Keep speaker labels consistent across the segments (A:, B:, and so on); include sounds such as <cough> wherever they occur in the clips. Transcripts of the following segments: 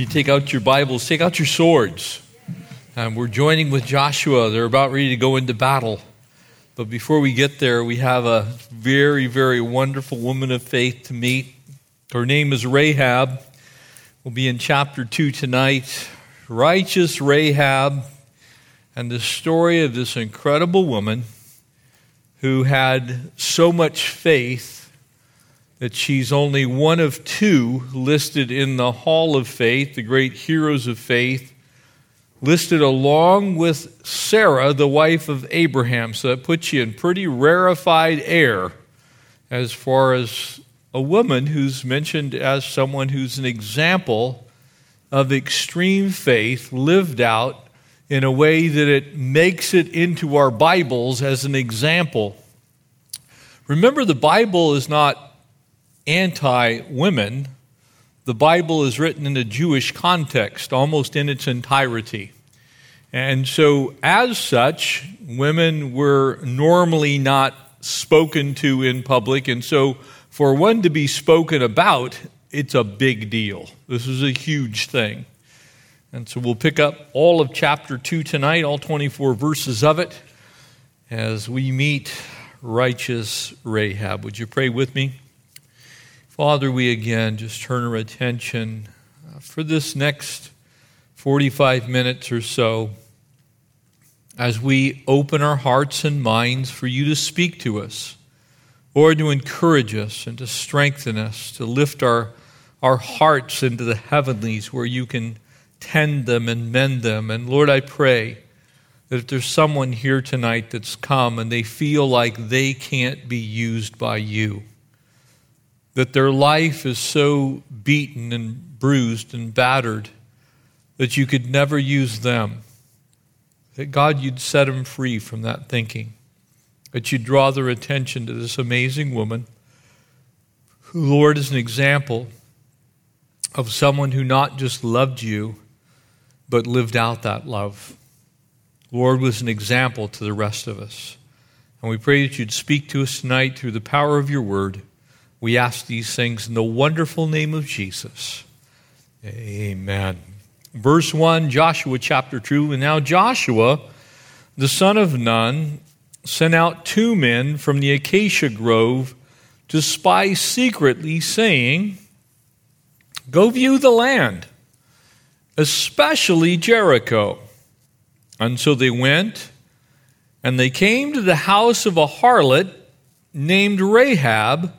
A: You take out your Bibles, take out your swords. Um, we're joining with Joshua. They're about ready to go into battle. But before we get there, we have a very, very wonderful woman of faith to meet. Her name is Rahab. We'll be in chapter 2 tonight. Righteous Rahab and the story of this incredible woman who had so much faith that she's only one of two listed in the Hall of Faith, the great heroes of faith, listed along with Sarah, the wife of Abraham. So that puts you in pretty rarefied air as far as a woman who's mentioned as someone who's an example of extreme faith lived out in a way that it makes it into our Bibles as an example. Remember, the Bible is not anti women, the Bible is written in a Jewish context almost in its entirety. And so, as such, women were normally not spoken to in public. And so, for one to be spoken about, it's a big deal. This is a huge thing. And so, we'll pick up all of chapter 2 tonight, all 24 verses of it, as we meet righteous Rahab. Would you pray with me? Father, we again just turn our attention uh, for this next 45 minutes or so as we open our hearts and minds for you to speak to us, or to encourage us and to strengthen us, to lift our, our hearts into the heavenlies where you can tend them and mend them. And Lord, I pray that if there's someone here tonight that's come and they feel like they can't be used by you, that their life is so beaten and bruised and battered that you could never use them. That God, you'd set them free from that thinking. That you'd draw their attention to this amazing woman who, Lord, is an example of someone who not just loved you, but lived out that love. Lord was an example to the rest of us. And we pray that you'd speak to us tonight through the power of your word. We ask these things in the wonderful name of Jesus. Amen. Verse 1, Joshua chapter 2. And now Joshua, the son of Nun, sent out two men from the acacia grove to spy secretly, saying, Go view the land, especially Jericho. And so they went, and they came to the house of a harlot named Rahab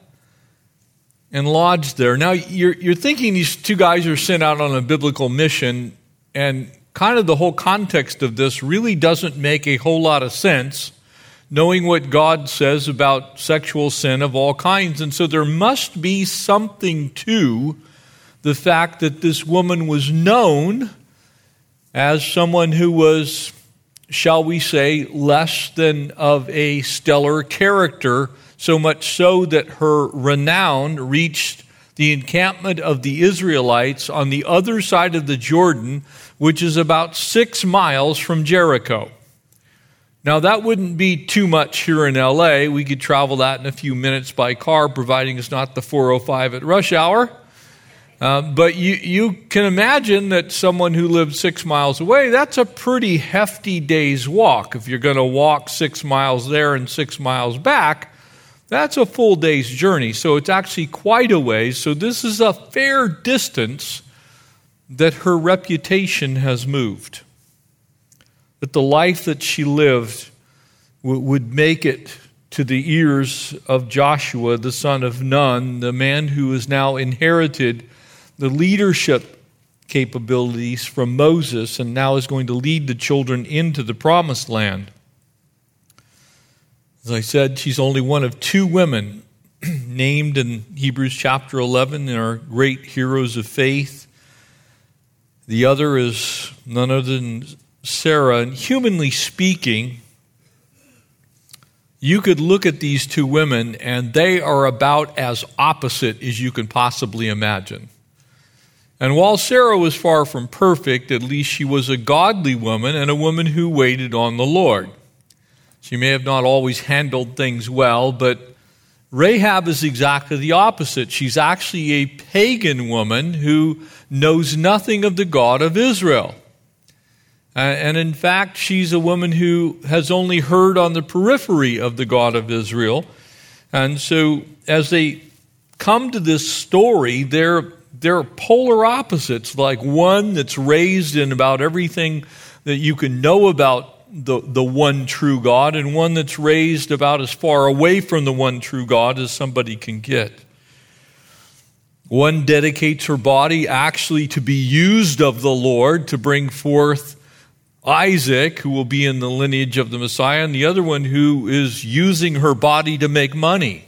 A: and lodged there. Now, you're, you're thinking these two guys are sent out on a biblical mission, and kind of the whole context of this really doesn't make a whole lot of sense, knowing what God says about sexual sin of all kinds. And so there must be something to the fact that this woman was known as someone who was, shall we say, less than of a stellar character so much so that her renown reached the encampment of the Israelites on the other side of the Jordan, which is about six miles from Jericho. Now, that wouldn't be too much here in LA. We could travel that in a few minutes by car, providing it's not the 405 at rush hour. Uh, but you, you can imagine that someone who lives six miles away, that's a pretty hefty day's walk. If you're going to walk six miles there and six miles back, that's a full day's journey, so it's actually quite a ways. So, this is a fair distance that her reputation has moved. That the life that she lived would make it to the ears of Joshua, the son of Nun, the man who has now inherited the leadership capabilities from Moses and now is going to lead the children into the promised land. As I said, she's only one of two women <clears throat> named in Hebrews chapter 11 in our great heroes of faith. The other is none other than Sarah. And humanly speaking, you could look at these two women and they are about as opposite as you can possibly imagine. And while Sarah was far from perfect, at least she was a godly woman and a woman who waited on the Lord. She may have not always handled things well, but Rahab is exactly the opposite. She's actually a pagan woman who knows nothing of the God of Israel. Uh, and in fact, she's a woman who has only heard on the periphery of the God of Israel. And so, as they come to this story, they're, they're polar opposites, like one that's raised in about everything that you can know about the, the one true God, and one that's raised about as far away from the one true God as somebody can get. One dedicates her body actually to be used of the Lord to bring forth Isaac, who will be in the lineage of the Messiah, and the other one who is using her body to make money.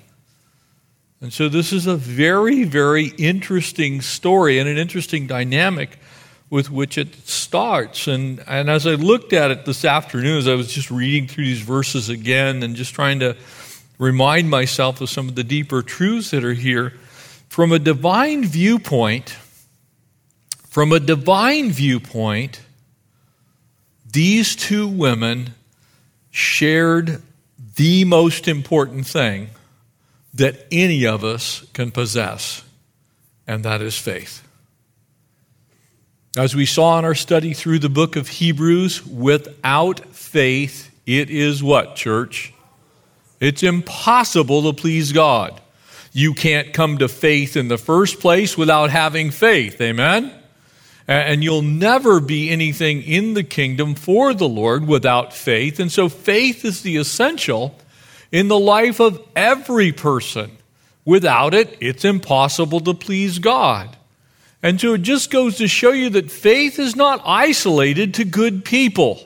A: And so this is a very, very interesting story and an interesting dynamic with which it starts. And, and as I looked at it this afternoon, as I was just reading through these verses again and just trying to remind myself of some of the deeper truths that are here, from a divine viewpoint, from a divine viewpoint, these two women shared the most important thing that any of us can possess, and that is faith. As we saw in our study through the book of Hebrews, without faith, it is what, church? It's impossible to please God. You can't come to faith in the first place without having faith. Amen? And you'll never be anything in the kingdom for the Lord without faith. And so faith is the essential in the life of every person. Without it, it's impossible to please God. And so it just goes to show you that faith is not isolated to good people.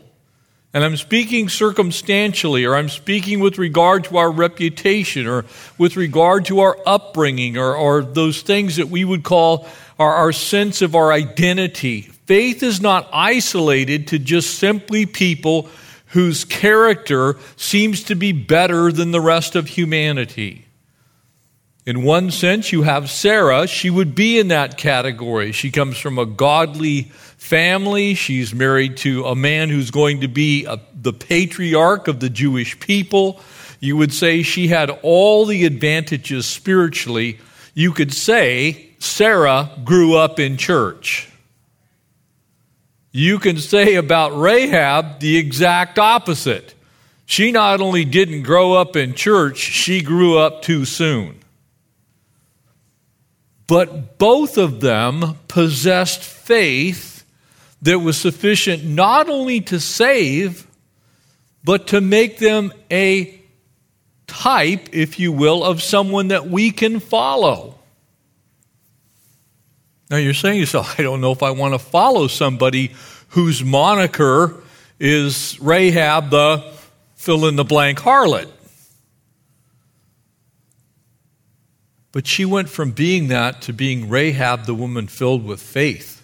A: And I'm speaking circumstantially, or I'm speaking with regard to our reputation, or with regard to our upbringing, or, or those things that we would call our, our sense of our identity. Faith is not isolated to just simply people whose character seems to be better than the rest of humanity. In one sense, you have Sarah. She would be in that category. She comes from a godly family. She's married to a man who's going to be a, the patriarch of the Jewish people. You would say she had all the advantages spiritually. You could say Sarah grew up in church. You can say about Rahab the exact opposite. She not only didn't grow up in church, she grew up too soon. But both of them possessed faith that was sufficient not only to save, but to make them a type, if you will, of someone that we can follow. Now you're saying to yourself, I don't know if I want to follow somebody whose moniker is Rahab the fill in the blank harlot. But she went from being that to being Rahab, the woman filled with faith.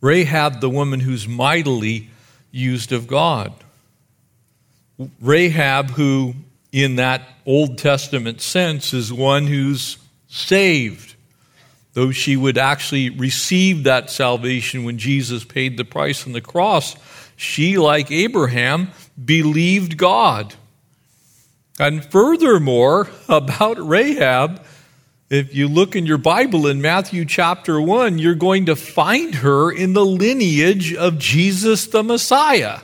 A: Rahab, the woman who's mightily used of God. Rahab, who in that Old Testament sense is one who's saved though she would actually receive that salvation when Jesus paid the price on the cross, she, like Abraham, believed God. And furthermore, about Rahab, if you look in your Bible in Matthew chapter 1, you're going to find her in the lineage of Jesus the Messiah.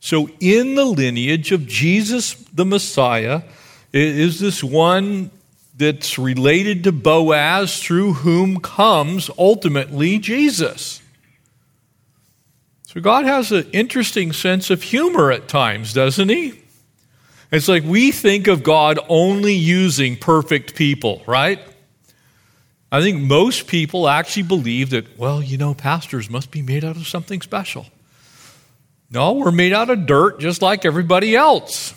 A: So, in the lineage of Jesus the Messiah, is this one that's related to Boaz, through whom comes ultimately Jesus. So God has an interesting sense of humor at times, doesn't he? It's like we think of God only using perfect people, right? I think most people actually believe that, well, you know, pastors must be made out of something special. No, we're made out of dirt just like everybody else.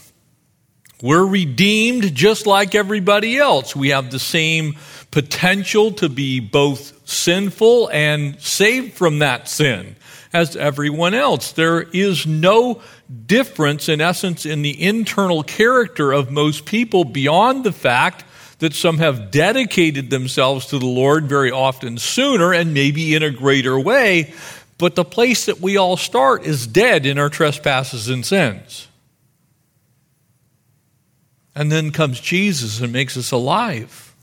A: We're redeemed just like everybody else. We have the same potential to be both sinful and saved from that sin as everyone else. There is no difference, in essence, in the internal character of most people beyond the fact that some have dedicated themselves to the Lord very often sooner and maybe in a greater way. But the place that we all start is dead in our trespasses and sins. And then comes Jesus and makes us alive.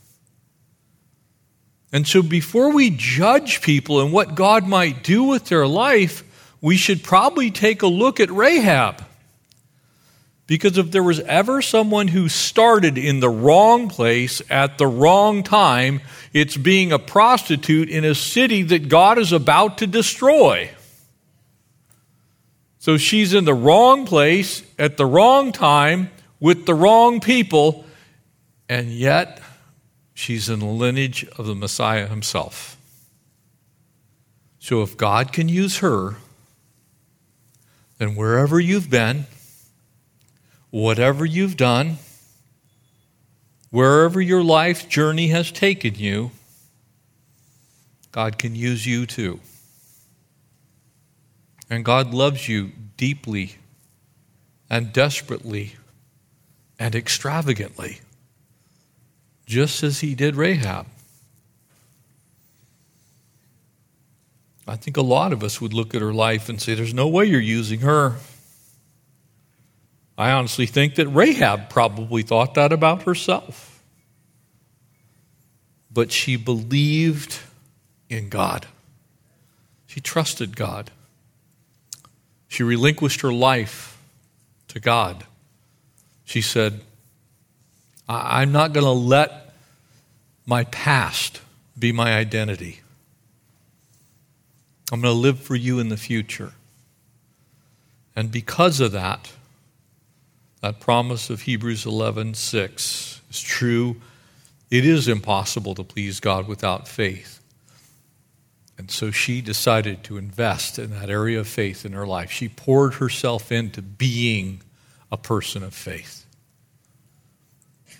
A: And so before we judge people and what God might do with their life, we should probably take a look at Rahab. Because if there was ever someone who started in the wrong place at the wrong time, it's being a prostitute in a city that God is about to destroy. So she's in the wrong place at the wrong time with the wrong people, and yet she's in the lineage of the Messiah himself. So if God can use her, then wherever you've been, whatever you've done, wherever your life journey has taken you, God can use you too. And God loves you deeply and desperately and extravagantly, just as he did Rahab. I think a lot of us would look at her life and say, There's no way you're using her. I honestly think that Rahab probably thought that about herself. But she believed in God, she trusted God, she relinquished her life to God. She said, I'm not going to let my past be my identity. I'm going to live for you in the future. And because of that, that promise of Hebrews 11:6 is true. It is impossible to please God without faith. And so she decided to invest in that area of faith in her life. She poured herself into being a person of faith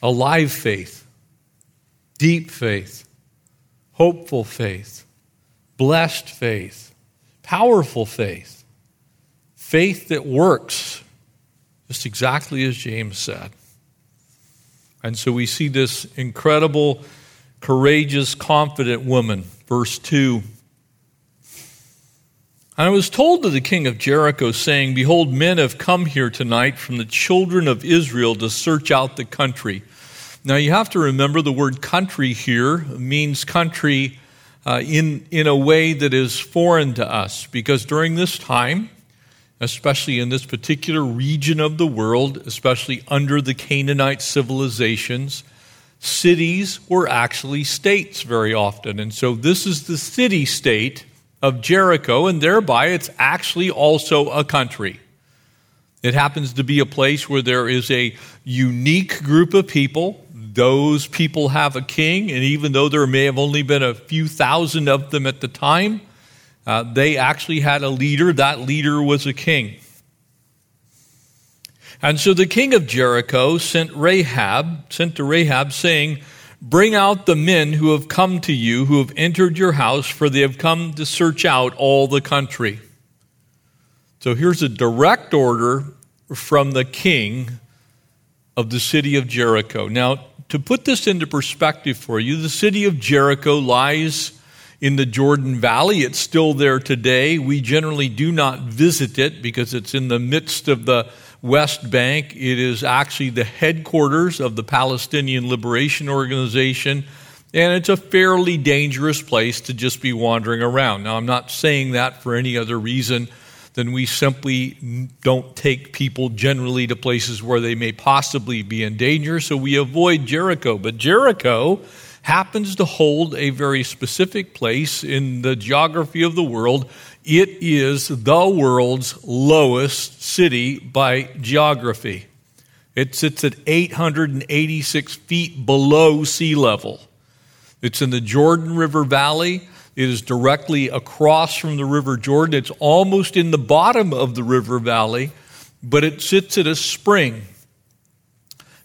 A: alive faith, deep faith, hopeful faith, blessed faith, powerful faith, faith that works, just exactly as James said. And so we see this incredible, courageous, confident woman. Verse 2 and I was told to the king of Jericho, saying, Behold, men have come here tonight from the children of Israel to search out the country. Now, you have to remember the word country here means country uh, in, in a way that is foreign to us, because during this time, especially in this particular region of the world, especially under the Canaanite civilizations, cities were actually states very often. And so this is the city state of Jericho, and thereby it's actually also a country. It happens to be a place where there is a unique group of people those people have a king, and even though there may have only been a few thousand of them at the time, uh, they actually had a leader. That leader was a king. And so the king of Jericho sent Rahab, sent to Rahab, saying, Bring out the men who have come to you, who have entered your house, for they have come to search out all the country. So here's a direct order from the king of the city of Jericho. Now, to put this into perspective for you, the city of Jericho lies in the Jordan Valley. It's still there today. We generally do not visit it because it's in the midst of the West Bank. It is actually the headquarters of the Palestinian Liberation Organization, and it's a fairly dangerous place to just be wandering around. Now, I'm not saying that for any other reason then we simply don't take people generally to places where they may possibly be in danger, so we avoid Jericho. But Jericho happens to hold a very specific place in the geography of the world. It is the world's lowest city by geography. It sits at 886 feet below sea level. It's in the Jordan River Valley. It is directly across from the River Jordan. It's almost in the bottom of the river valley, but it sits at a spring.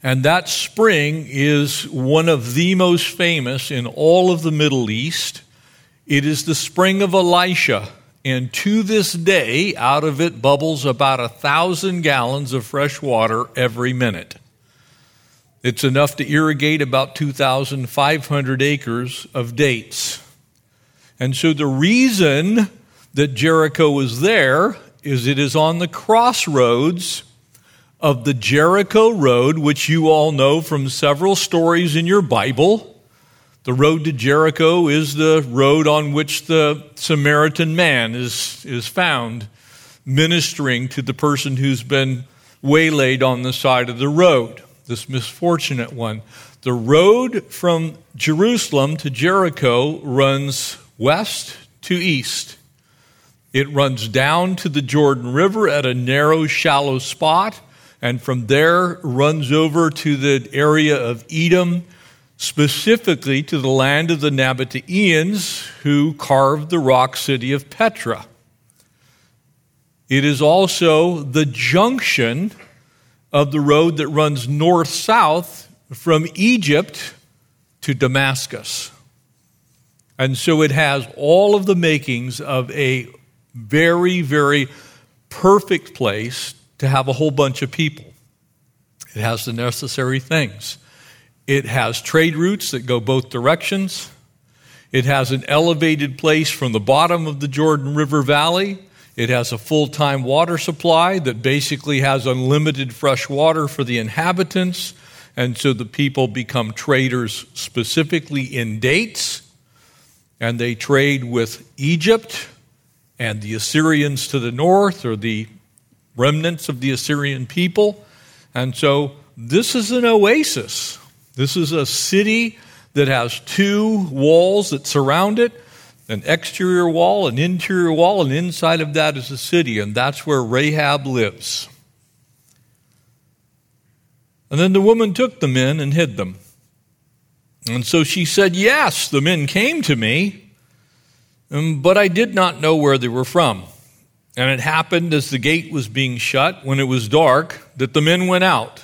A: And that spring is one of the most famous in all of the Middle East. It is the spring of Elisha, and to this day, out of it bubbles about a thousand gallons of fresh water every minute. It's enough to irrigate about 2,500 acres of dates. And so the reason that Jericho was there is it is on the crossroads of the Jericho Road, which you all know from several stories in your Bible. The road to Jericho is the road on which the Samaritan man is, is found ministering to the person who's been waylaid on the side of the road, this misfortunate one. The road from Jerusalem to Jericho runs west to east. It runs down to the Jordan River at a narrow, shallow spot, and from there runs over to the area of Edom, specifically to the land of the Nabateans who carved the rock city of Petra. It is also the junction of the road that runs north south from Egypt to Damascus. And so it has all of the makings of a very, very perfect place to have a whole bunch of people. It has the necessary things. It has trade routes that go both directions. It has an elevated place from the bottom of the Jordan River Valley. It has a full time water supply that basically has unlimited fresh water for the inhabitants. And so the people become traders specifically in dates. And they trade with Egypt and the Assyrians to the north, or the remnants of the Assyrian people. And so this is an oasis. This is a city that has two walls that surround it an exterior wall, an interior wall, and inside of that is a city, and that's where Rahab lives. And then the woman took the men and hid them. And so she said, Yes, the men came to me, um, but I did not know where they were from. And it happened as the gate was being shut, when it was dark, that the men went out.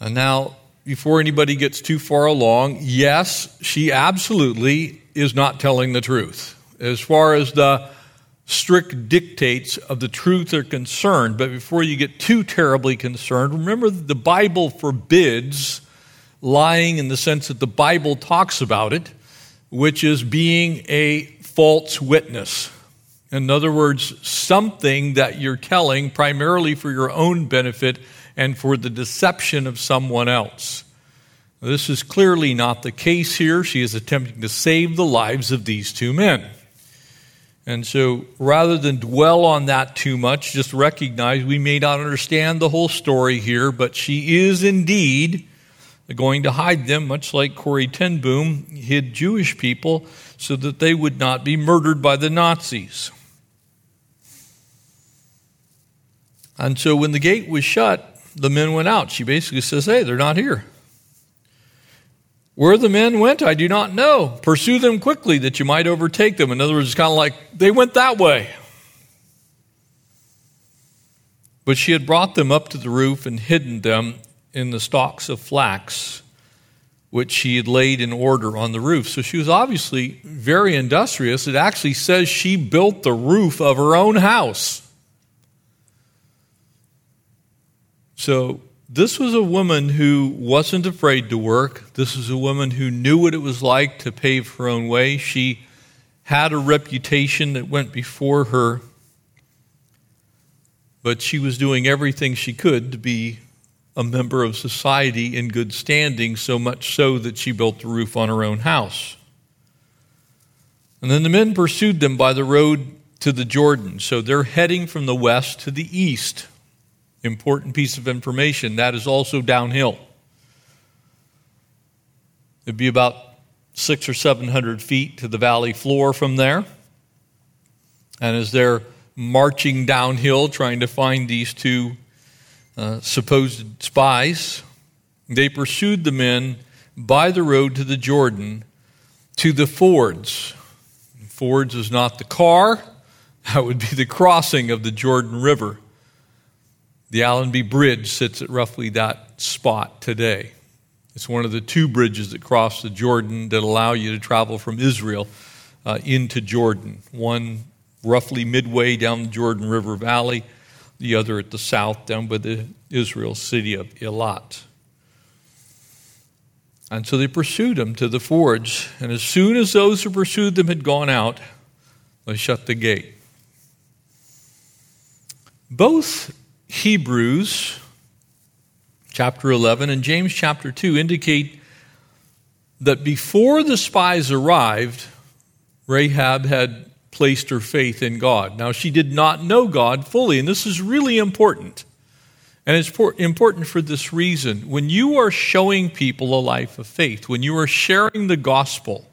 A: And now, before anybody gets too far along, yes, she absolutely is not telling the truth. As far as the strict dictates of the truth are concerned, but before you get too terribly concerned, remember the Bible forbids lying in the sense that the Bible talks about it which is being a false witness. In other words, something that you're telling primarily for your own benefit and for the deception of someone else. This is clearly not the case here. She is attempting to save the lives of these two men. And so rather than dwell on that too much, just recognize we may not understand the whole story here, but she is indeed going to hide them, much like Corrie ten Boom hid Jewish people so that they would not be murdered by the Nazis. And so when the gate was shut, the men went out. She basically says, Hey, they're not here. Where the men went, I do not know. Pursue them quickly that you might overtake them. In other words, it's kind of like they went that way. But she had brought them up to the roof and hidden them in the stalks of flax which she had laid in order on the roof. So she was obviously very industrious. It actually says she built the roof of her own house. So this was a woman who wasn't afraid to work. This was a woman who knew what it was like to pave her own way. She had a reputation that went before her, but she was doing everything she could to be a member of society in good standing, so much so that she built the roof on her own house. And then the men pursued them by the road to the Jordan. So they're heading from the west to the east. Important piece of information. That is also downhill. It'd be about six or seven hundred feet to the valley floor from there. And as they're marching downhill trying to find these two uh, supposed spies. They pursued the men by the road to the Jordan to the fords. Fords is not the car, <laughs> that would be the crossing of the Jordan River. The Allenby Bridge sits at roughly that spot today. It's one of the two bridges that cross the Jordan that allow you to travel from Israel uh, into Jordan, one roughly midway down the Jordan River Valley, the other at the south down by the Israel city of Elat. And so they pursued him to the fords, and as soon as those who pursued them had gone out, they shut the gate. Both Hebrews chapter 11 and James chapter 2 indicate that before the spies arrived, Rahab had placed her faith in God. Now, she did not know God fully, and this is really important. And it's important for this reason. When you are showing people a life of faith, when you are sharing the gospel,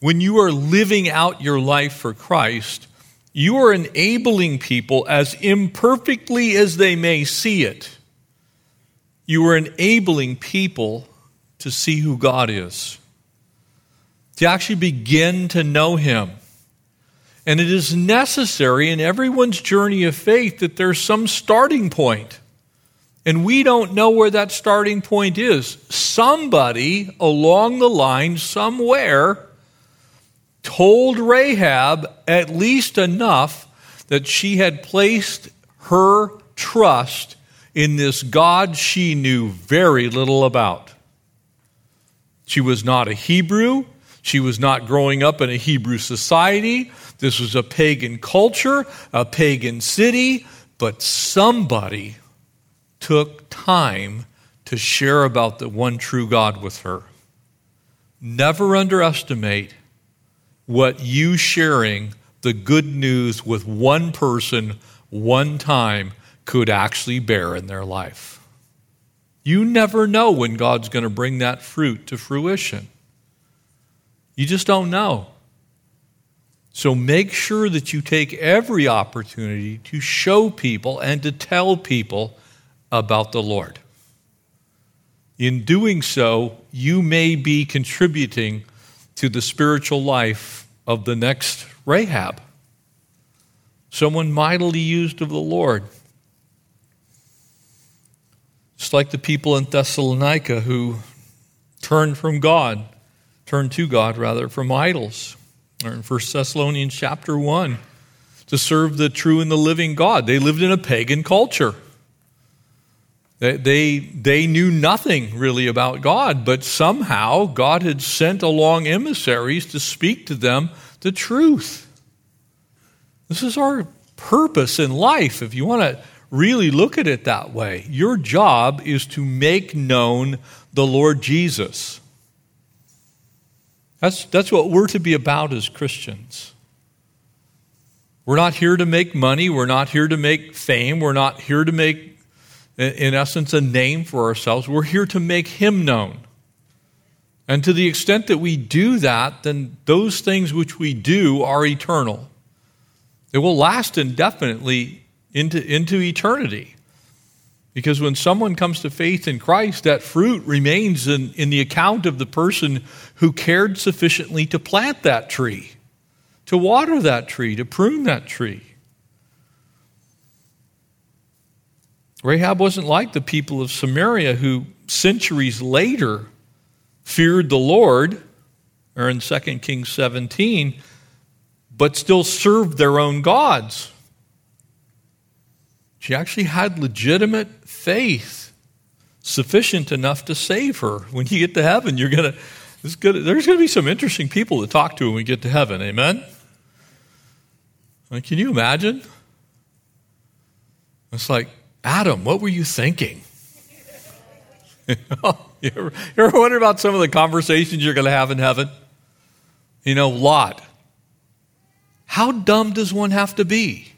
A: when you are living out your life for Christ, you are enabling people, as imperfectly as they may see it, you are enabling people to see who God is, to actually begin to know Him. And it is necessary in everyone's journey of faith that there's some starting point. And we don't know where that starting point is. Somebody along the line, somewhere, told Rahab at least enough that she had placed her trust in this God she knew very little about. She was not a Hebrew. She was not growing up in a Hebrew society. This was a pagan culture, a pagan city, but somebody took time to share about the one true God with her. Never underestimate what you sharing the good news with one person one time could actually bear in their life. You never know when God's going to bring that fruit to fruition. You just don't know. So make sure that you take every opportunity to show people and to tell people about the Lord. In doing so, you may be contributing to the spiritual life of the next Rahab, someone mightily used of the Lord. Just like the people in Thessalonica who turned from God, turned to God rather, from idols. Or in 1 Thessalonians chapter 1, to serve the true and the living God. They lived in a pagan culture. They, they, they knew nothing really about God, but somehow God had sent along emissaries to speak to them the truth. This is our purpose in life. If you want to really look at it that way, your job is to make known the Lord Jesus. That's, that's what we're to be about as Christians. We're not here to make money. We're not here to make fame. We're not here to make in essence, a name for ourselves. We're here to make Him known. And to the extent that we do that, then those things which we do are eternal. It will last indefinitely into, into eternity. Because when someone comes to faith in Christ, that fruit remains in, in the account of the person who cared sufficiently to plant that tree, to water that tree, to prune that tree. Rahab wasn't like the people of Samaria who centuries later feared the Lord, or in 2 Kings 17, but still served their own gods. She actually had legitimate faith sufficient enough to save her. When you get to heaven, you're gonna, there's going to be some interesting people to talk to when we get to heaven. Amen? Can you imagine? It's like, Adam, what were you thinking? <laughs> you, ever, you ever wonder about some of the conversations you're going to have in heaven? You know, Lot. How dumb does one have to be?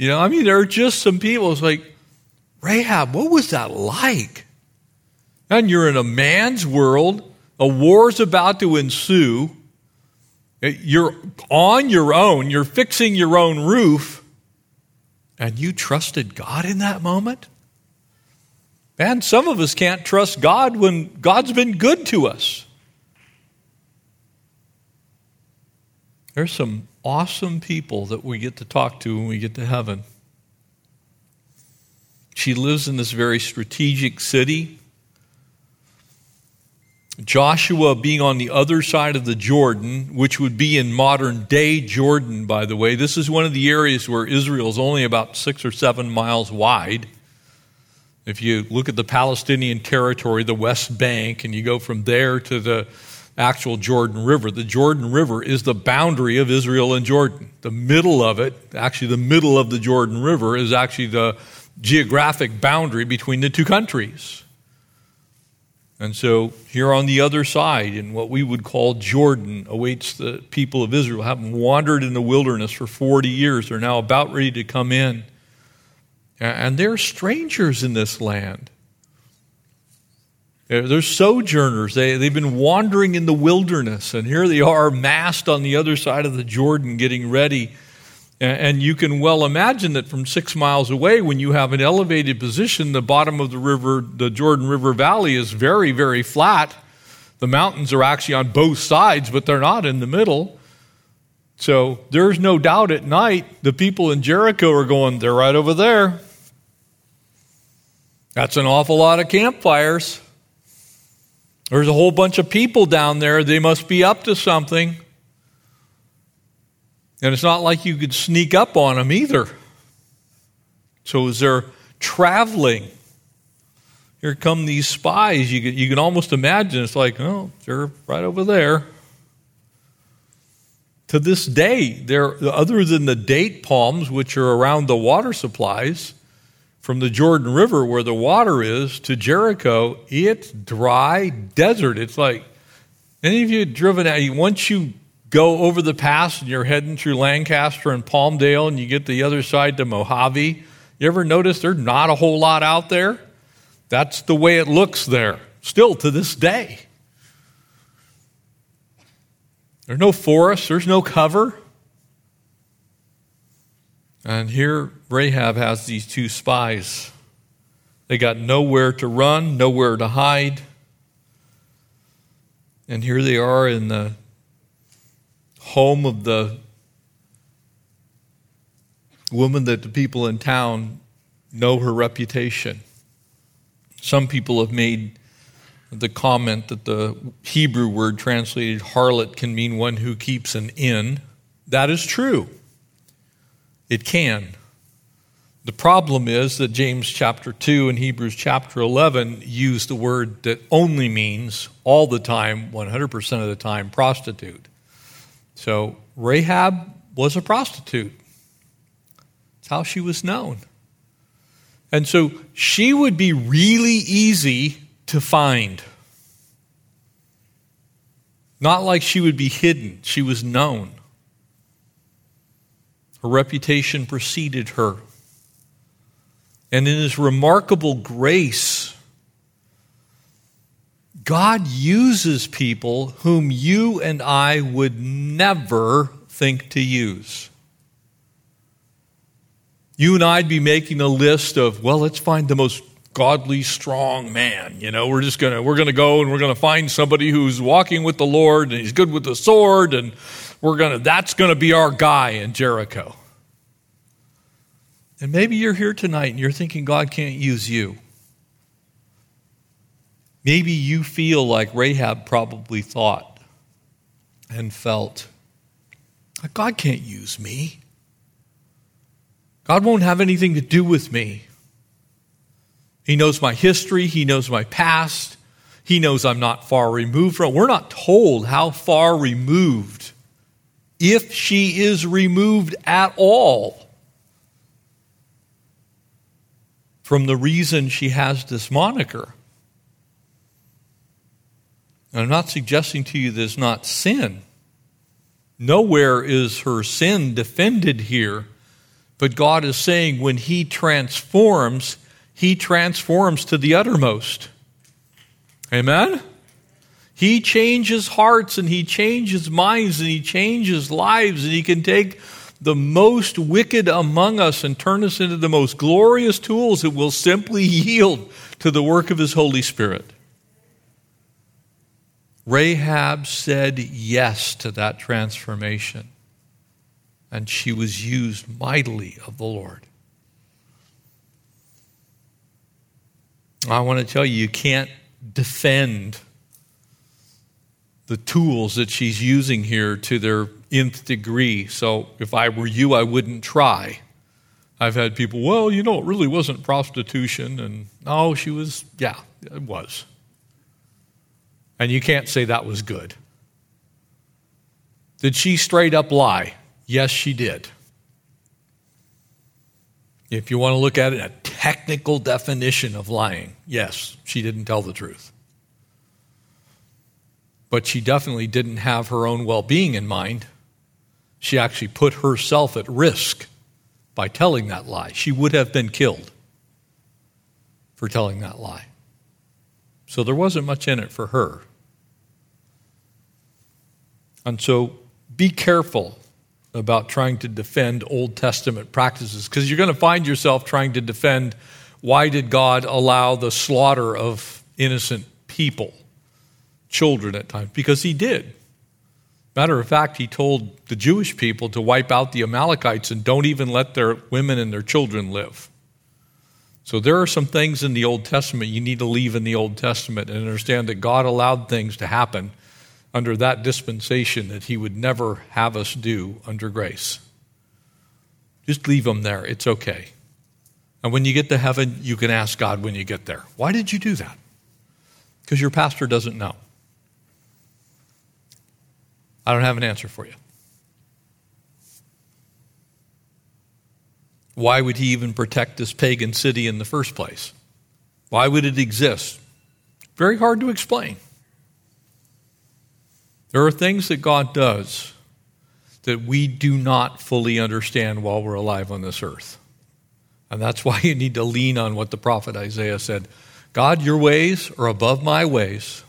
A: You know, I mean, there are just some people, it's like, Rahab, what was that like? And you're in a man's world, a war's about to ensue, you're on your own, you're fixing your own roof and you trusted God in that moment? And some of us can't trust God when God's been good to us. There's some awesome people that we get to talk to when we get to heaven. She lives in this very strategic city. Joshua being on the other side of the Jordan, which would be in modern day Jordan, by the way. This is one of the areas where Israel is only about six or seven miles wide. If you look at the Palestinian territory, the West Bank, and you go from there to the actual Jordan River, the Jordan River is the boundary of Israel and Jordan. The middle of it, actually, the middle of the Jordan River, is actually the geographic boundary between the two countries. And so, here on the other side, in what we would call Jordan, awaits the people of Israel, having wandered in the wilderness for 40 years. They're now about ready to come in. And they're strangers in this land. They're sojourners. They, they've been wandering in the wilderness, and here they are massed on the other side of the Jordan getting ready and you can well imagine that from six miles away, when you have an elevated position, the bottom of the river, the Jordan River Valley, is very, very flat. The mountains are actually on both sides, but they're not in the middle. So there's no doubt at night the people in Jericho are going, they're right over there. That's an awful lot of campfires. There's a whole bunch of people down there. They must be up to something. And it's not like you could sneak up on them either. So as they're traveling, here come these spies. You can, you can almost imagine it's like, oh, they're right over there. To this day, there, other than the date palms, which are around the water supplies, from the Jordan River where the water is to Jericho, it's dry desert. It's like any of you driven out, once you go over the pass and you're heading through Lancaster and Palmdale and you get the other side to Mojave, you ever notice there's not a whole lot out there? That's the way it looks there, still to this day. There's no forest, there's no cover. And here Rahab has these two spies. They got nowhere to run, nowhere to hide. And here they are in the home of the woman that the people in town know her reputation. Some people have made the comment that the Hebrew word translated harlot can mean one who keeps an inn. That is true. It can. The problem is that James chapter 2 and Hebrews chapter 11 use the word that only means all the time, 100% of the time, prostitute. So Rahab was a prostitute. That's how she was known. And so she would be really easy to find. Not like she would be hidden, she was known. Her reputation preceded her. And in his remarkable grace, God uses people whom you and I would never think to use. You and I'd be making a list of, well, let's find the most godly, strong man. You know, we're just gonna we're gonna go and we're gonna find somebody who's walking with the Lord and he's good with the sword, and we're gonna that's gonna be our guy in Jericho. And maybe you're here tonight and you're thinking God can't use you. Maybe you feel like Rahab probably thought and felt God can't use me. God won't have anything to do with me. He knows my history, He knows my past, He knows I'm not far removed from. We're not told how far removed, if she is removed at all, from the reason she has this moniker. And I'm not suggesting to you there's not sin. Nowhere is her sin defended here. But God is saying when He transforms, He transforms to the uttermost. Amen? He changes hearts and He changes minds and He changes lives and He can take the most wicked among us and turn us into the most glorious tools that will simply yield to the work of His Holy Spirit. Rahab said yes to that transformation, and she was used mightily of the Lord. I want to tell you, you can't defend the tools that she's using here to their nth degree. So if I were you, I wouldn't try. I've had people, well, you know, it really wasn't prostitution. And oh, she was, yeah, it was. And you can't say that was good. Did she straight up lie? Yes, she did. If you want to look at it, a technical definition of lying, yes, she didn't tell the truth. But she definitely didn't have her own well being in mind. She actually put herself at risk by telling that lie. She would have been killed for telling that lie. So there wasn't much in it for her. And so be careful about trying to defend Old Testament practices because you're going to find yourself trying to defend why did God allow the slaughter of innocent people, children at times? Because He did. Matter of fact, He told the Jewish people to wipe out the Amalekites and don't even let their women and their children live. So there are some things in the Old Testament you need to leave in the Old Testament and understand that God allowed things to happen under that dispensation that He would never have us do under grace. Just leave them there. It's okay. And when you get to heaven, you can ask God when you get there, why did you do that? Because your pastor doesn't know. I don't have an answer for you. Why would he even protect this pagan city in the first place? Why would it exist? Very hard to explain. There are things that God does that we do not fully understand while we're alive on this earth. And that's why you need to lean on what the prophet Isaiah said God, your ways are above my ways.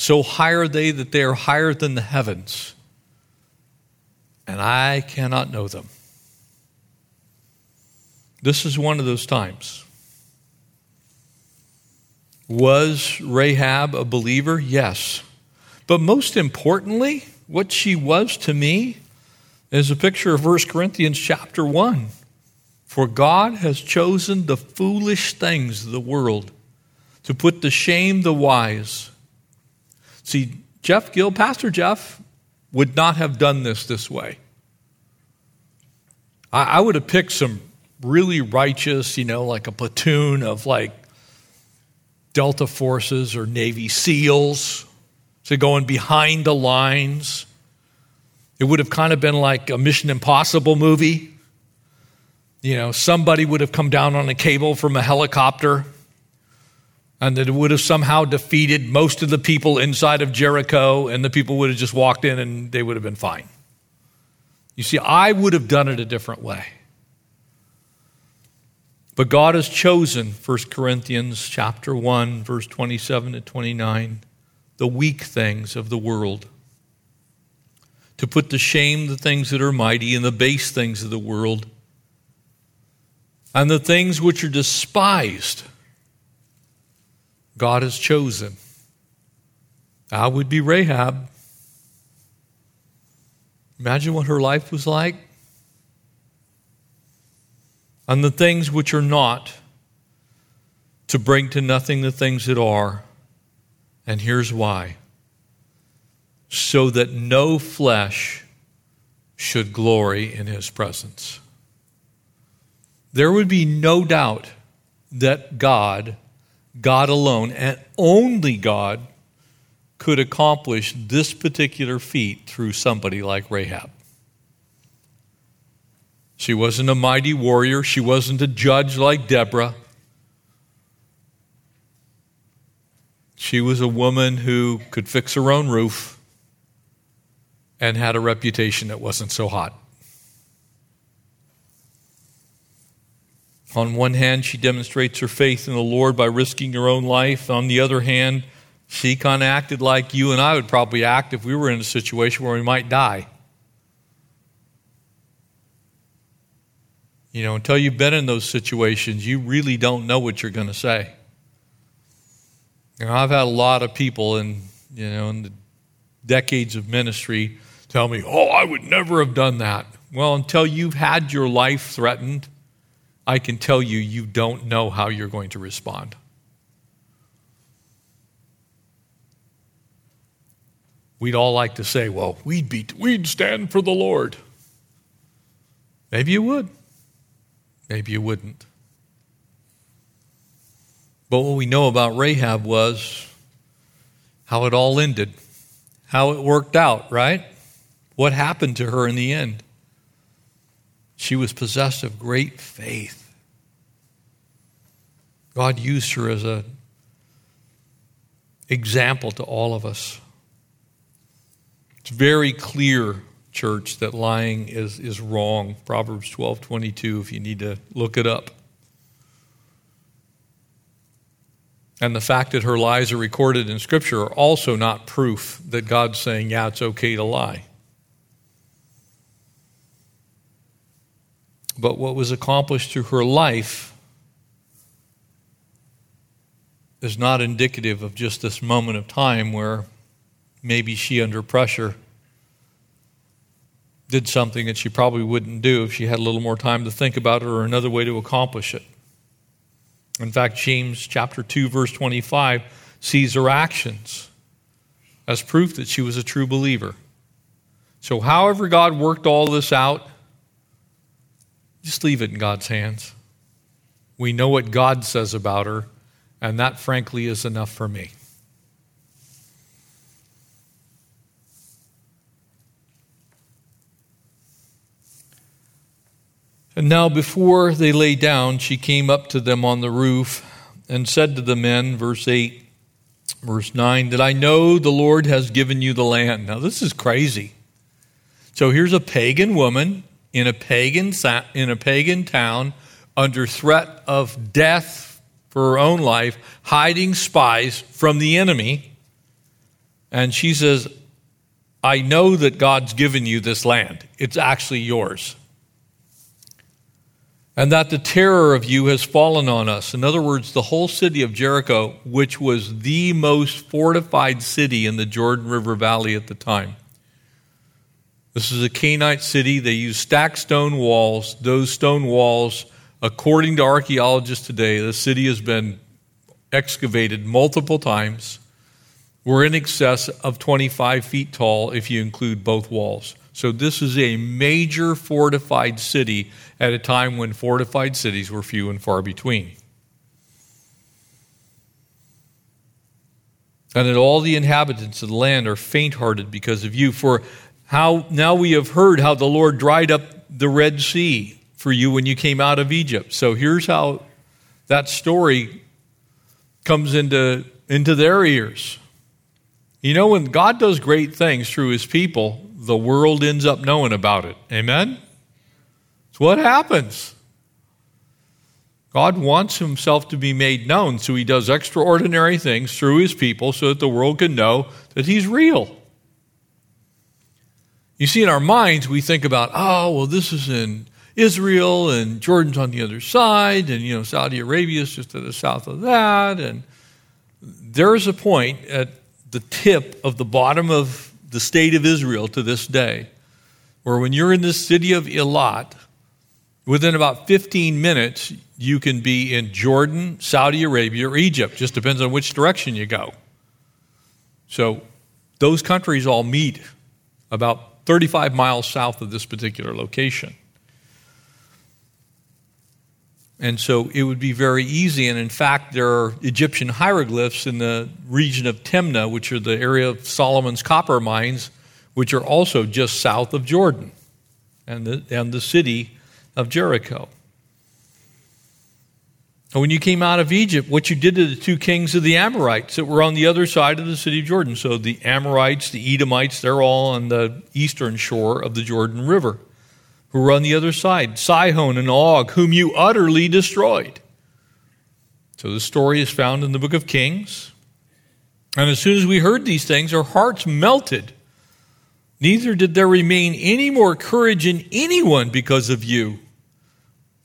A: So high are they that they are higher than the heavens, and I cannot know them. This is one of those times. Was Rahab a believer? Yes. But most importantly, what she was to me is a picture of 1 Corinthians chapter 1. For God has chosen the foolish things of the world to put to shame the wise. See, Jeff Gill, Pastor Jeff, would not have done this this way. I, I would have picked some really righteous, you know, like a platoon of like Delta forces or Navy SEALs to going behind the lines. It would have kind of been like a Mission Impossible movie. You know, somebody would have come down on a cable from a helicopter and that it would have somehow defeated most of the people inside of Jericho, and the people would have just walked in and they would have been fine. You see, I would have done it a different way. But God has chosen, 1 Corinthians chapter 1, verse 27 to 29, the weak things of the world, to put to shame the things that are mighty and the base things of the world, and the things which are despised. God has chosen. I would be Rahab. Imagine what her life was like. And the things which are not, to bring to nothing the things that are and here's why so that no flesh should glory in his presence. There would be no doubt that God, God alone, and only God, could accomplish this particular feat through somebody like Rahab. She wasn't a mighty warrior, she wasn't a judge like Deborah. She was a woman who could fix her own roof and had a reputation that wasn't so hot. On one hand, she demonstrates her faith in the Lord by risking her own life. On the other hand, she kind of acted like you and I would probably act if we were in a situation where we might die. You know, until you've been in those situations, you really don't know what you're going to say. You know, I've had a lot of people in, you know, in the decades of ministry tell me, oh, I would never have done that. Well, until you've had your life threatened, I can tell you, you don't know how you're going to respond. we'd all like to say, well, we'd, be, we'd stand for the Lord. Maybe you would. Maybe you wouldn't. But what we know about Rahab was how it all ended, how it worked out, right? What happened to her in the end? She was possessed of great faith. God used her as an example to all of us. It's very clear, church, that lying is, is wrong. Proverbs 12 22, if you need to look it up. And the fact that her lies are recorded in Scripture are also not proof that God's saying, yeah, it's okay to lie. But what was accomplished through her life is not indicative of just this moment of time where maybe she, under pressure, did something that she probably wouldn't do if she had a little more time to think about it or another way to accomplish it. In fact, James chapter 2 verse 25 sees her actions as proof that she was a true believer. So however God worked all this out, just leave it in God's hands. We know what God says about her, and that frankly is enough for me. And now, before they lay down, she came up to them on the roof and said to the men, verse 8, verse 9, that I know the Lord has given you the land. Now, this is crazy. So here's a pagan woman in a pagan, in a pagan town under threat of death for her own life, hiding spies from the enemy. And she says, I know that God's given you this land. It's actually yours and that the terror of you has fallen on us. In other words, the whole city of Jericho, which was the most fortified city in the Jordan River Valley at the time. This is a Canaanite city. They use stacked stone walls. Those stone walls, according to archaeologists today, the city has been excavated multiple times, were in excess of 25 feet tall if you include both walls. So, this is a major fortified city at a time when fortified cities were few and far between. And that all the inhabitants of the land are faint hearted because of you. For how now we have heard how the Lord dried up the Red Sea for you when you came out of Egypt. So here's how that story comes into, into their ears. You know, when God does great things through his people, the world ends up knowing about it. Amen? It's what happens. God wants himself to be made known, so he does extraordinary things through his people so that the world can know that he's real. You see, in our minds, we think about, oh, well, this is in Israel, and Jordan's on the other side, and, you know, Saudi Arabia is just to the south of that. And there is a point at the tip of the bottom of the state of Israel to this day, where when you're in the city of Eilat, within about 15 minutes, you can be in Jordan, Saudi Arabia, or Egypt. Just depends on which direction you go. So those countries all meet about 35 miles south of this particular location. And so it would be very easy. And in fact, there are Egyptian hieroglyphs in the region of Timnah, which are the area of Solomon's copper mines, which are also just south of Jordan and the, and the city of Jericho. When you came out of Egypt, what you did to the two kings of the Amorites that were on the other side of the city of Jordan. So the Amorites, the Edomites, they're all on the eastern shore of the Jordan River who were on the other side, Sihon and Og, whom you utterly destroyed. So the story is found in the book of Kings. And as soon as we heard these things, our hearts melted. Neither did there remain any more courage in anyone because of you.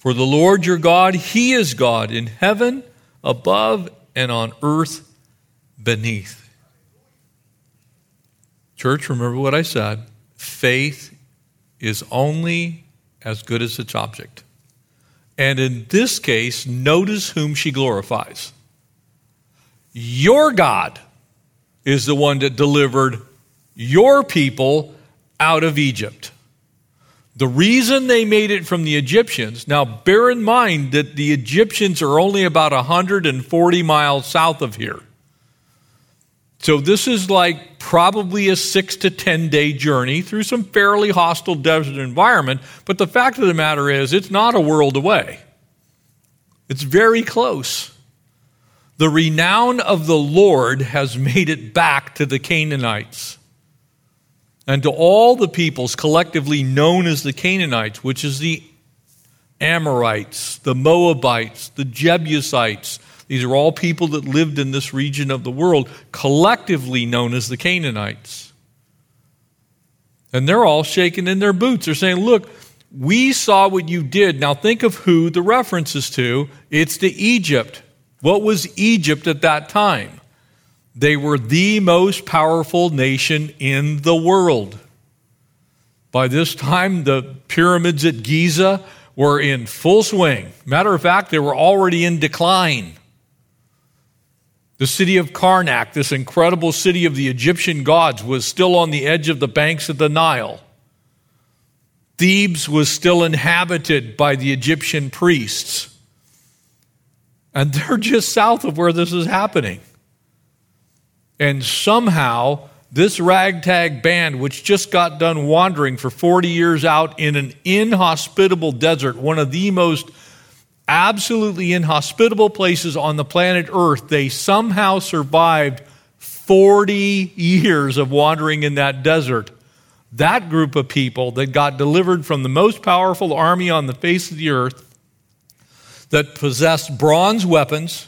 A: For the Lord your God, He is God in heaven above and on earth beneath. Church, remember what I said. Faith is only as good as its object. And in this case, notice whom she glorifies. Your God is the one that delivered your people out of Egypt. The reason they made it from the Egyptians, now bear in mind that the Egyptians are only about 140 miles south of here. So this is like probably a six to 10 day journey through some fairly hostile desert environment. But the fact of the matter is, it's not a world away, it's very close. The renown of the Lord has made it back to the Canaanites and to all the peoples collectively known as the Canaanites, which is the Amorites, the Moabites, the Jebusites. These are all people that lived in this region of the world, collectively known as the Canaanites. And they're all shaking in their boots. They're saying, Look, we saw what you did. Now think of who the reference is to. It's to Egypt. What was Egypt at that time? They were the most powerful nation in the world. By this time, the pyramids at Giza were in full swing. Matter of fact, they were already in decline. The city of Karnak, this incredible city of the Egyptian gods, was still on the edge of the banks of the Nile. Thebes was still inhabited by the Egyptian priests. And <laughs> they're just south of where this is happening. And somehow, this ragtag band, which just got done wandering for 40 years out in an inhospitable desert, one of the most absolutely inhospitable places on the planet Earth, they somehow survived 40 years of wandering in that desert. That group of people that got delivered from the most powerful army on the face of the earth, that possessed bronze weapons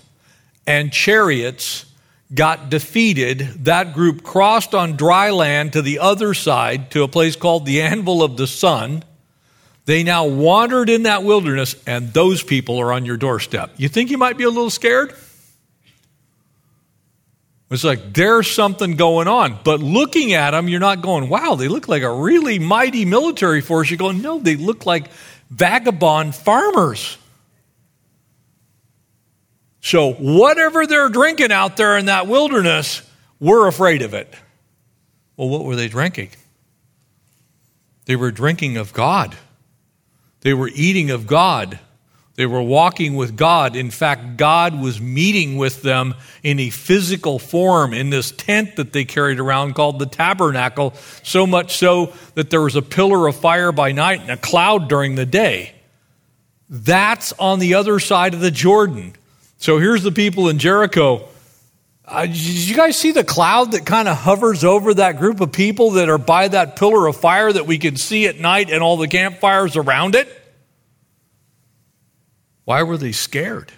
A: and chariots got defeated, that group crossed on dry land to the other side to a place called the Anvil of the Sun. They now wandered in that wilderness, and those people are on your doorstep. You think you might be a little scared? It's like there's something going on. But looking at them, you're not going, wow, they look like a really mighty military force. You're going, no, they look like vagabond farmers. So, whatever they're drinking out there in that wilderness, we're afraid of it. Well, what were they drinking? They were drinking of God. They were eating of God. They were walking with God. In fact, God was meeting with them in a physical form in this tent that they carried around called the tabernacle, so much so that there was a pillar of fire by night and a cloud during the day. That's on the other side of the Jordan. So here's the people in Jericho. Uh, did you guys see the cloud that kind of hovers over that group of people that are by that pillar of fire that we can see at night and all the campfires around it? Why were they scared?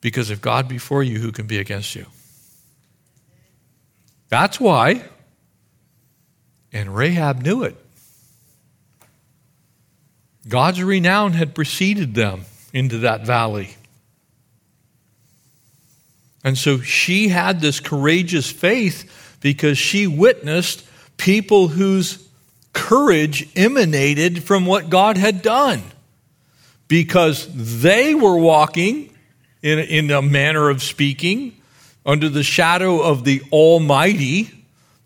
A: Because if God before you, who can be against you? That's why. And Rahab knew it. God's renown had preceded them into that valley. And so she had this courageous faith because she witnessed people whose courage emanated from what God had done. Because they were walking, in, in a manner of speaking, under the shadow of the Almighty,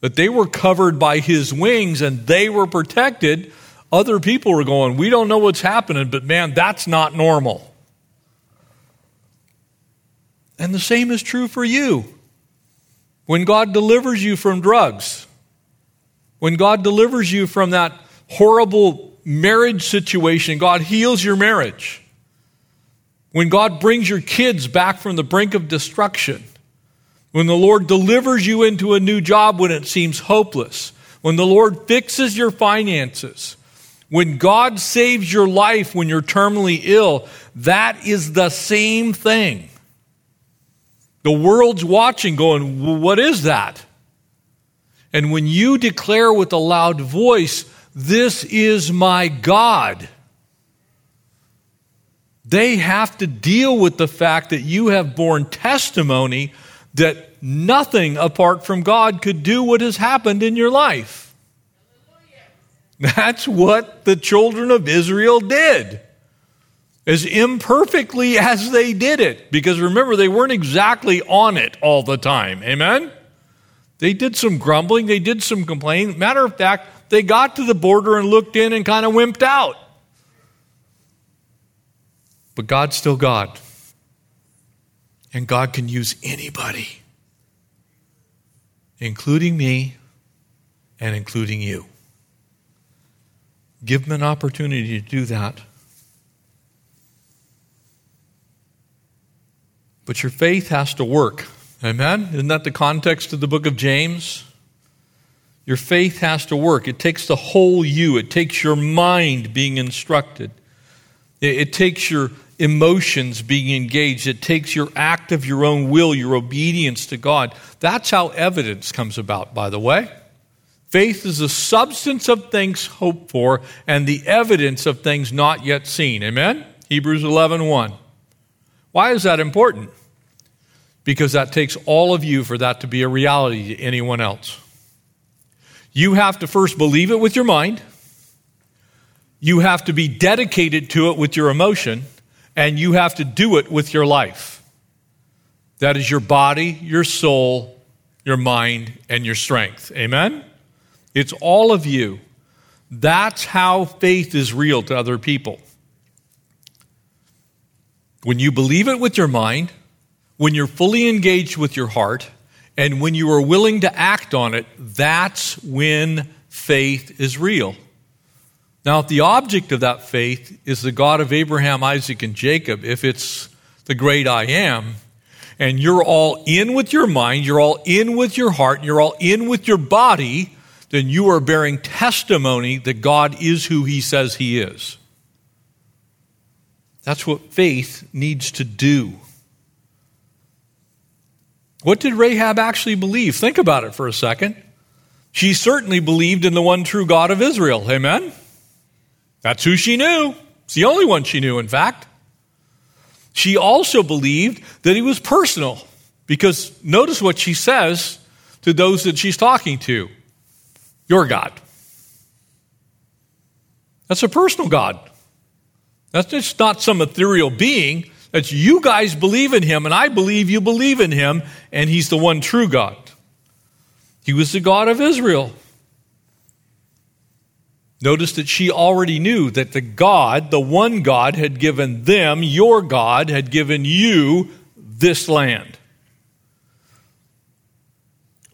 A: that they were covered by His wings and they were protected. Other people were going, We don't know what's happening, but man, that's not normal. And the same is true for you. When God delivers you from drugs, when God delivers you from that horrible marriage situation, God heals your marriage. When God brings your kids back from the brink of destruction, when the Lord delivers you into a new job when it seems hopeless, when the Lord fixes your finances, when God saves your life when you're terminally ill, that is the same thing. The world's watching, going, What is that? And when you declare with a loud voice, This is my God, they have to deal with the fact that you have borne testimony that nothing apart from God could do what has happened in your life. That's what the children of Israel did as imperfectly as they did it. Because remember, they weren't exactly on it all the time. Amen? They did some grumbling, they did some complaining. Matter of fact, they got to the border and looked in and kind of wimped out. But God's still God. And God can use anybody, including me and including you. Give them an opportunity to do that. But your faith has to work. Amen? Isn't that the context of the book of James? Your faith has to work. It takes the whole you, it takes your mind being instructed, it, it takes your emotions being engaged, it takes your act of your own will, your obedience to God. That's how evidence comes about, by the way. Faith is the substance of things hoped for and the evidence of things not yet seen. Amen? Hebrews 11 1. Why is that important? Because that takes all of you for that to be a reality to anyone else. You have to first believe it with your mind, you have to be dedicated to it with your emotion, and you have to do it with your life. That is your body, your soul, your mind, and your strength. Amen? It's all of you. That's how faith is real to other people. When you believe it with your mind, when you're fully engaged with your heart, and when you are willing to act on it, that's when faith is real. Now, if the object of that faith is the God of Abraham, Isaac, and Jacob, if it's the great I am, and you're all in with your mind, you're all in with your heart, you're all in with your body, then you are bearing testimony that God is who he says he is. That's what faith needs to do. What did Rahab actually believe? Think about it for a second. She certainly believed in the one true God of Israel. Amen? That's who she knew. It's the only one she knew, in fact. She also believed that he was personal because notice what she says to those that she's talking to Your God. That's a personal God. That's just not some ethereal being. That's you guys believe in him, and I believe you believe in him, and he's the one true God. He was the God of Israel. Notice that she already knew that the God, the one God, had given them, your God, had given you this land.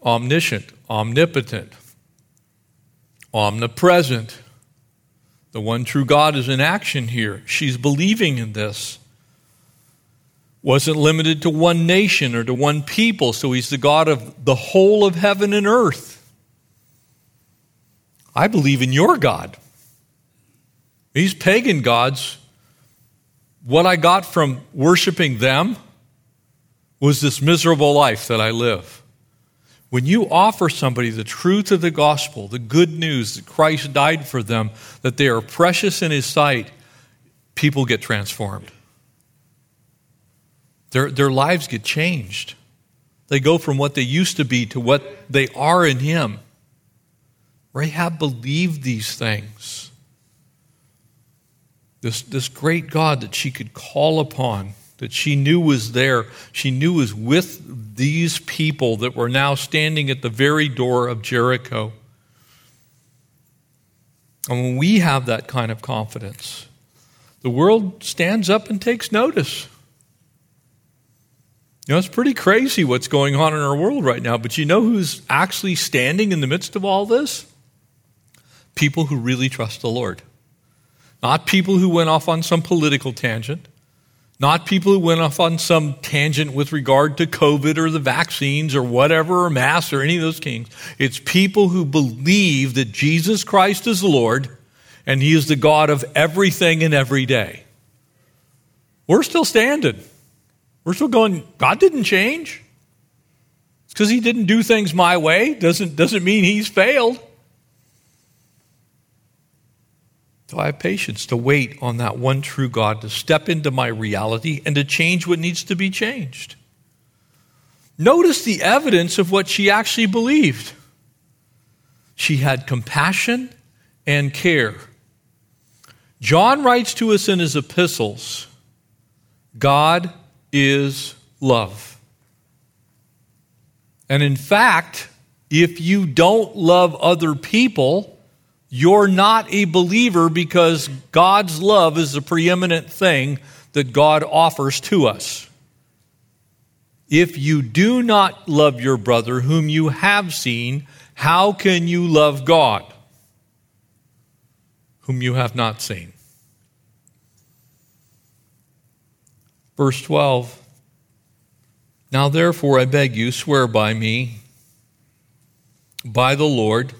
A: Omniscient, omnipotent, omnipresent. The one true God is in action here. She's believing in this. Wasn't limited to one nation or to one people, so he's the God of the whole of heaven and earth. I believe in your God. These pagan gods, what I got from worshiping them was this miserable life that I live. When you offer somebody the truth of the gospel, the good news that Christ died for them, that they are precious in His sight, people get transformed. Their, their lives get changed. They go from what they used to be to what they are in Him. Rahab believed these things. This, this great God that she could call upon that she knew was there. She knew was with these people that were now standing at the very door of Jericho. And when we have that kind of confidence, the world stands up and takes notice. You know, it's pretty crazy what's going on in our world right now, but you know who's actually standing in the midst of all this? People who really trust the Lord. Not people who went off on some political tangent, not people who went off on some tangent with regard to COVID or the vaccines or whatever, or masks or any of those things. It's people who believe that Jesus Christ is the Lord and He is the God of everything and every day. We're still standing. We're still going, God didn't change. It's because He didn't do things my way, doesn't, doesn't mean He's failed. I have patience to wait on that one true God to step into my reality and to change what needs to be changed. Notice the evidence of what she actually believed. She had compassion and care. John writes to us in his epistles God is love. And in fact, If you don't love other people, you're not a believer because God's love is the preeminent thing that God offers to us. If you do not love your brother whom you have seen, how can you love God whom you have not seen? Verse 12 Now therefore I beg you, swear by me, by the Lord,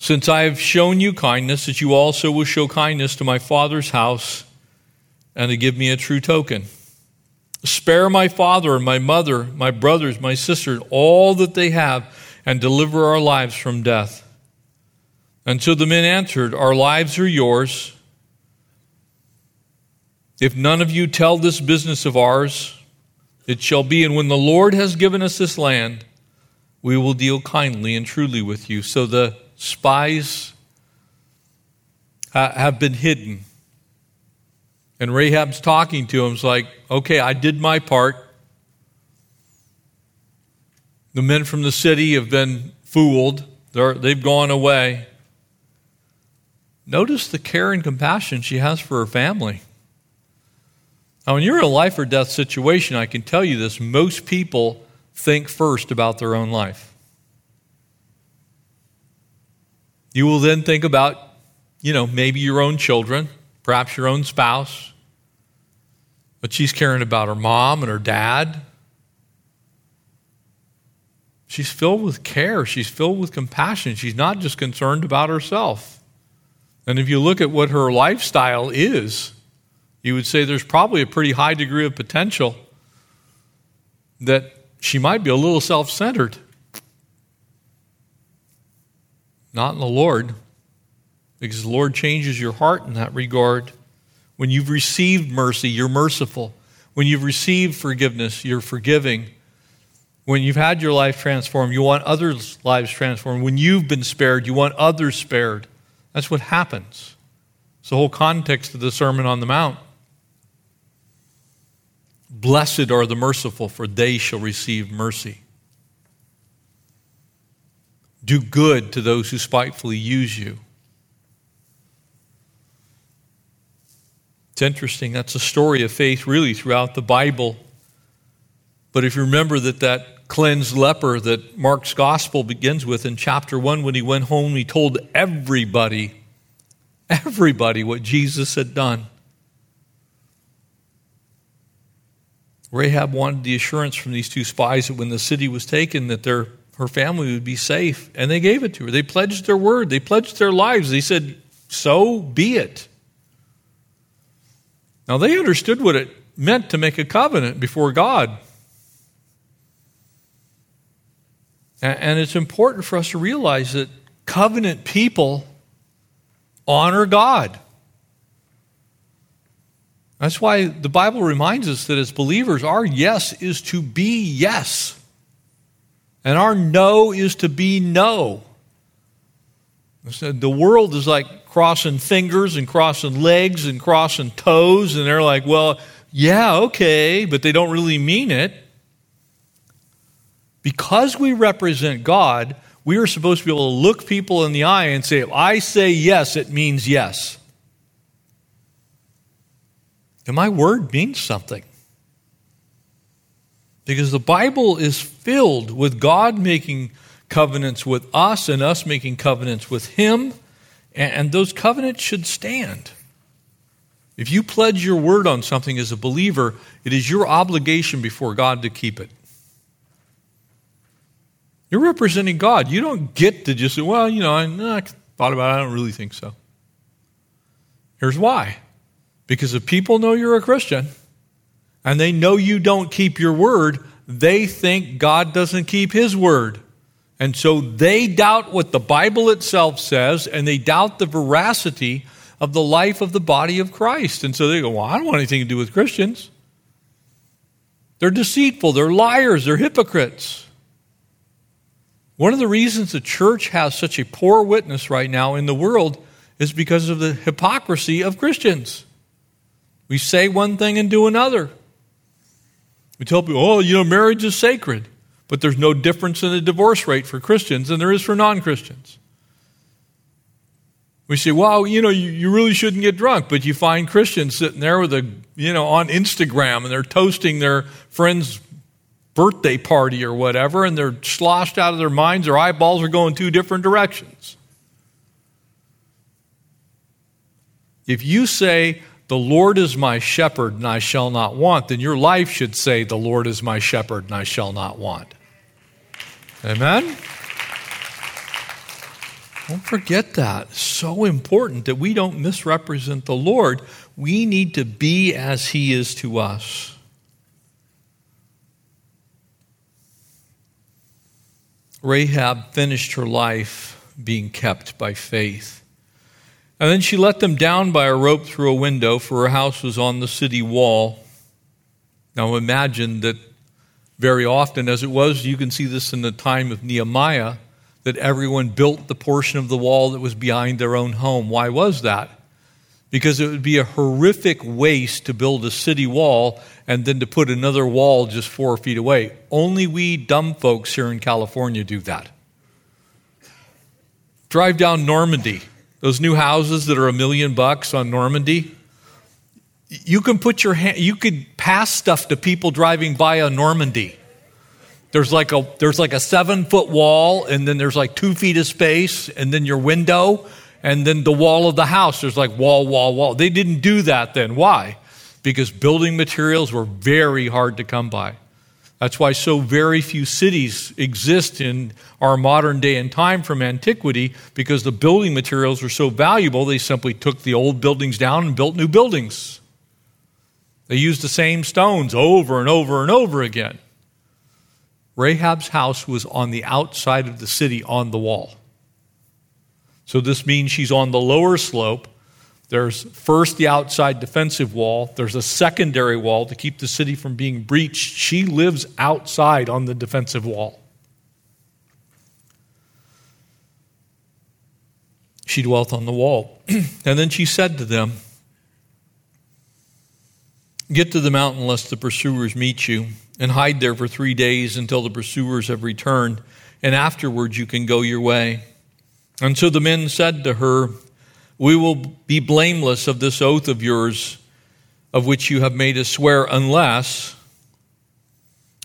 A: since I have shown you kindness, that you also will show kindness to my father's house and to give me a true token. Spare my father and my mother, my brothers, my sisters, all that they have, and deliver our lives from death. And so the men answered, Our lives are yours. If none of you tell this business of ours, it shall be, and when the Lord has given us this land, we will deal kindly and truly with you. So the spies have been hidden. And Rahab's talking to him. It's like, okay, I did my part. The men from the city have been fooled, They're, they've gone away. Notice the care and compassion she has for her family. Now, when you're in a life or death situation, I can tell you this most people think first about their own life. You will then think about, you know, maybe your own children, perhaps your own spouse, but she's caring about her mom and her dad. She's filled with care. She's filled with compassion. She's not just concerned about herself. And if you look at what her lifestyle is, you would say there's probably a pretty high degree of potential that she might be a little self centered. Not in the Lord, because the Lord changes your heart in that regard. When you've received mercy, you're merciful. When you've received forgiveness, you're forgiving. When you've had your life transformed, you want others' lives transformed. When you've been spared, you want others spared. That's what happens. It's the whole context of the Sermon on the Mount. Blessed are the merciful, for they shall receive mercy. Do good to those who spitefully use you. It's interesting. That's a story of faith, really, throughout the Bible. But if you remember that that cleansed leper that Mark's gospel begins with in chapter 1, when he went home, he told everybody, everybody what Jesus had done. Rahab wanted the assurance from these two spies that when the city was taken, that their, her family would be safe. And they gave it to her. They pledged their word, they pledged their lives. They said, So be it. Now, they understood what it meant to make a covenant before God. And it's important for us to realize that covenant people honor God. That's why the Bible reminds us that as believers, our yes is to be yes, and our no is to be no. The world is like crossing fingers and crossing legs and crossing toes, and they're like, well, yeah, okay, but they don't really mean it. Because we represent God, we are supposed to be able to look people in the eye and say, if I say yes, it means yes. And my word means something. Because the Bible is filled with God making covenants with us and us making covenants with Him, and those covenants should stand. If you pledge your word on something as a believer, it is your obligation before God to keep it. You're representing God. You don't get to just say, well, you know, I, I thought about it, I don't really think so. Here's why because if people know you're a Christian and they know you don't keep your word, they think God doesn't keep his word. And so they doubt what the Bible itself says, and they doubt the veracity of the life of the body of Christ. And so they go, Well, I don't want anything to do with Christians. They're deceitful, they're liars, they're hypocrites. One of the reasons the church has such a poor witness right now in the world is because of the hypocrisy of Christians. We say one thing and do another. We tell people, oh, you know, marriage is sacred. but there's no difference in the divorce rate for Christians than there is for non Christians. We say, well, you know, you, you really shouldn't get drunk, but you find Christians sitting there with a, you know, on Instagram and they're toasting their friend's birthday party or whatever, and they're sloshed out of their minds, their eyeballs are going two different directions. If you say, The Lord is my shepherd and I shall not want, then your life should say, The Lord is my shepherd and I shall not want. Amen? Don't forget that. So important that we don't misrepresent the Lord. We need to be as He is to us. Rahab finished her life being kept by faith. And then she let them down by a rope through a window, for her house was on the city wall. Now imagine that very often, as it was, you can see this in the time of Nehemiah that everyone built the portion of the wall that was behind their own home. Why was that? Because it would be a horrific waste to build a city wall and then to put another wall just four feet away. Only we dumb folks here in California do that. Drive down Normandy, those new houses that are a million bucks on Normandy. You can put your hand, you could pass stuff to people driving by on Normandy. There's like a there's like a seven foot wall, and then there's like two feet of space, and then your window, and then the wall of the house. There's like wall, wall, wall. They didn't do that then. Why? Because building materials were very hard to come by. That's why so very few cities exist in our modern day and time from antiquity, because the building materials were so valuable, they simply took the old buildings down and built new buildings. They used the same stones over and over and over again. Rahab's house was on the outside of the city on the wall. So this means she's on the lower slope. There's first the outside defensive wall, there's a secondary wall to keep the city from being breached. She lives outside on the defensive wall. She dwelt on the wall. <clears throat> and then she said to them, Get to the mountain lest the pursuers meet you and hide there for three days until the pursuers have returned, and afterwards you can go your way. And so the men said to her, We will be blameless of this oath of yours, of which you have made us swear, unless,